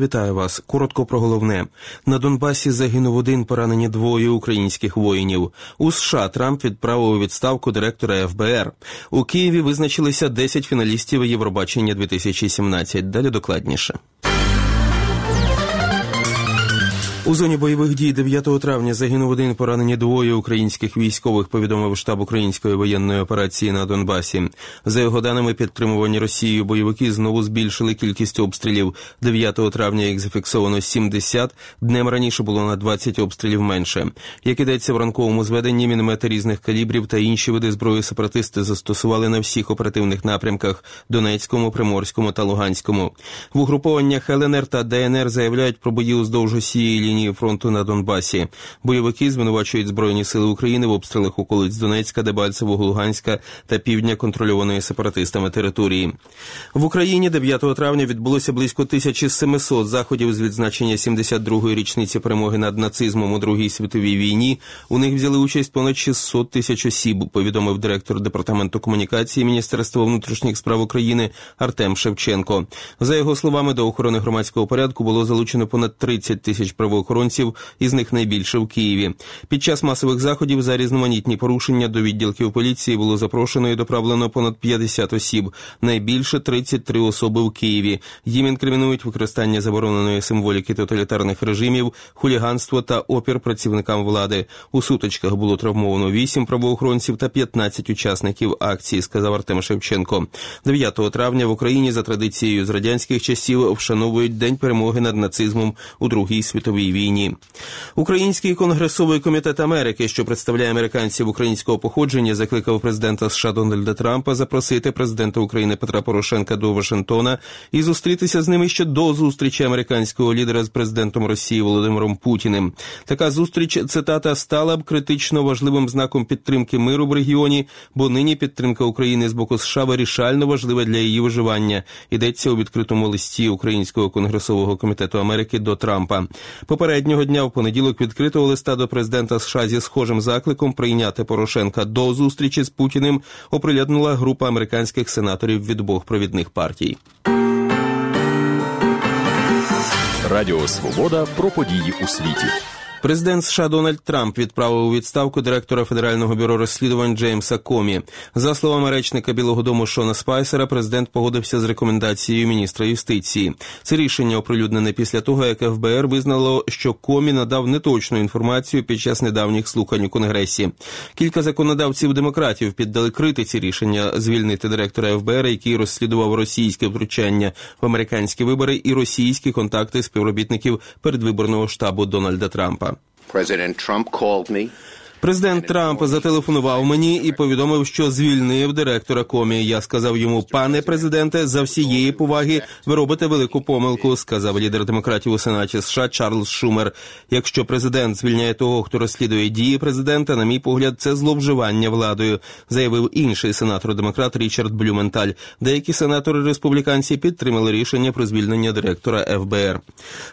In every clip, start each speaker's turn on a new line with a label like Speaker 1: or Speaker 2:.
Speaker 1: Вітаю вас. Коротко про головне на Донбасі. Загинув один поранені двоє українських воїнів. У США Трамп відправив у відставку директора ФБР. У Києві визначилися 10 фіналістів Євробачення 2017. Далі докладніше. У зоні бойових дій 9 травня загинув один поранені двоє українських військових. Повідомив штаб української воєнної операції на Донбасі. За його даними, підтримувані Росією бойовики знову збільшили кількість обстрілів. 9 травня їх зафіксовано 70, Днем раніше було на 20 обстрілів менше. Як ідеться в ранковому зведенні, міномети різних калібрів та інші види зброї сепаратисти застосували на всіх оперативних напрямках Донецькому, Приморському та Луганському. В угрупованнях ЛНР та ДНР заявляють про бої уздовж усієї лінії лінії фронту на Донбасі. Бойовики звинувачують збройні сили України в обстрілах околиць Донецька, Дебальцевого, Луганська та півдня контрольованої сепаратистами території. В Україні 9 травня відбулося близько 1700 заходів з відзначення 72-ї річниці перемоги над нацизмом у Другій світовій війні. У них взяли участь понад 600 тисяч осіб. Повідомив директор департаменту комунікації Міністерства внутрішніх справ України Артем Шевченко. За його словами, до охорони громадського порядку було залучено понад 30 тисяч правоохоронців правоохоронців, із них найбільше в Києві. Під час масових заходів за різноманітні порушення до відділків поліції було запрошено і доправлено понад 50 осіб. Найбільше 33 особи в Києві. Їм інкримінують використання забороненої символіки тоталітарних режимів, хуліганство та опір працівникам влади. У сутичках було травмовано 8 правоохоронців та 15 учасників акції. Сказав Артем Шевченко. 9 травня в Україні за традицією з радянських часів вшановують день перемоги над нацизмом у Другій світовій війні. Український конгресовий комітет Америки, що представляє американців українського походження, закликав президента США Дональда Трампа запросити президента України Петра Порошенка до Вашингтона і зустрітися з ними ще до зустрічі американського лідера з президентом Росії Володимиром Путіним. Така зустріч цитата стала б критично важливим знаком підтримки миру в регіоні, бо нині підтримка України з боку США вирішально важлива для її виживання. Йдеться у відкритому листі Українського конгресового комітету Америки до Трампа. Попереднього дня в понеділок відкритого листа до президента США зі схожим закликом прийняти Порошенка до зустрічі з Путіним оприлюднила група американських сенаторів від двох провідних партій.
Speaker 2: Радіо Свобода про події у світі.
Speaker 1: Президент США Дональд Трамп відправив у відставку директора федерального бюро розслідувань Джеймса Комі. За словами речника Білого Дому Шона Спайсера, президент погодився з рекомендацією міністра юстиції. Це рішення оприлюднене після того, як ФБР визнало, що Комі надав неточну інформацію під час недавніх слухань у конгресі. Кілька законодавців демократів піддали критиці рішення звільнити директора ФБР, який розслідував російське втручання в американські вибори і російські контакти співробітників передвиборного штабу Дональда Трампа.
Speaker 3: President Trump called me
Speaker 1: Президент Трамп зателефонував мені і повідомив, що звільнив директора комі. Я сказав йому, пане президенте, за всієї поваги ви робите велику помилку. Сказав лідер демократів у сенаті США Чарльз Шумер. Якщо президент звільняє того, хто розслідує дії президента, на мій погляд, це зловживання владою, заявив інший сенатор демократ Річард Блюменталь. Деякі сенатори республіканці підтримали рішення про звільнення директора ФБР.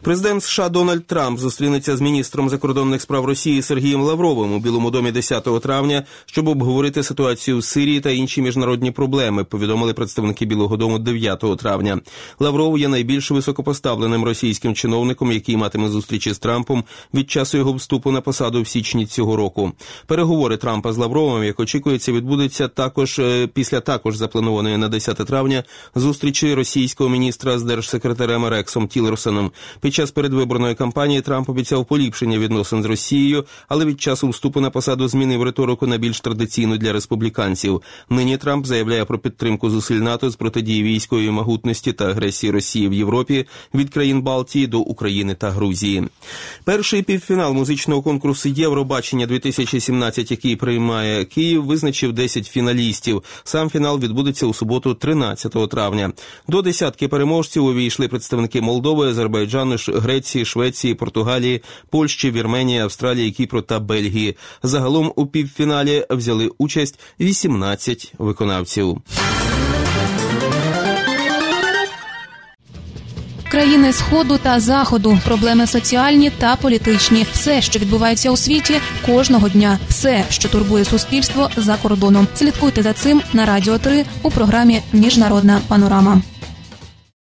Speaker 1: Президент США Дональд Трамп зустрінеться з міністром закордонних справ Росії Сергієм Лавровим у Білому домі 10 травня, щоб обговорити ситуацію в Сирії та інші міжнародні проблеми. Повідомили представники Білого Дому 9 травня. Лавров є найбільш високопоставленим російським чиновником, який матиме зустрічі з Трампом від часу його вступу на посаду в січні цього року. Переговори Трампа з Лавровим, як очікується, відбудуться також е, після також запланованої на 10 травня зустрічі російського міністра з держсекретарем Рексом Тілерсоном. Під час передвиборної кампанії Трамп обіцяв поліпшення відносин з Росією, але від часу вступу на посаду змінив риторику на більш традиційну для республіканців. Нині Трамп заявляє про підтримку зусиль НАТО з протидії військової могутності та агресії Росії в Європі від країн Балтії до України та Грузії. Перший півфінал музичного конкурсу Євробачення 2017, який приймає Київ, визначив 10 фіналістів. Сам фінал відбудеться у суботу, 13 травня. До десятки переможців увійшли представники Молдови, Азербайджану, Греції, Швеції, Португалії, Польщі, Вірменії, Австралії, Кіпру та Бельгії. Загалом у півфіналі взяли участь 18 виконавців.
Speaker 4: Країни сходу та заходу, проблеми соціальні та політичні, все, що відбувається у світі, кожного дня, все, що турбує суспільство за кордоном. Слідкуйте за цим на радіо 3 у програмі Міжнародна панорама.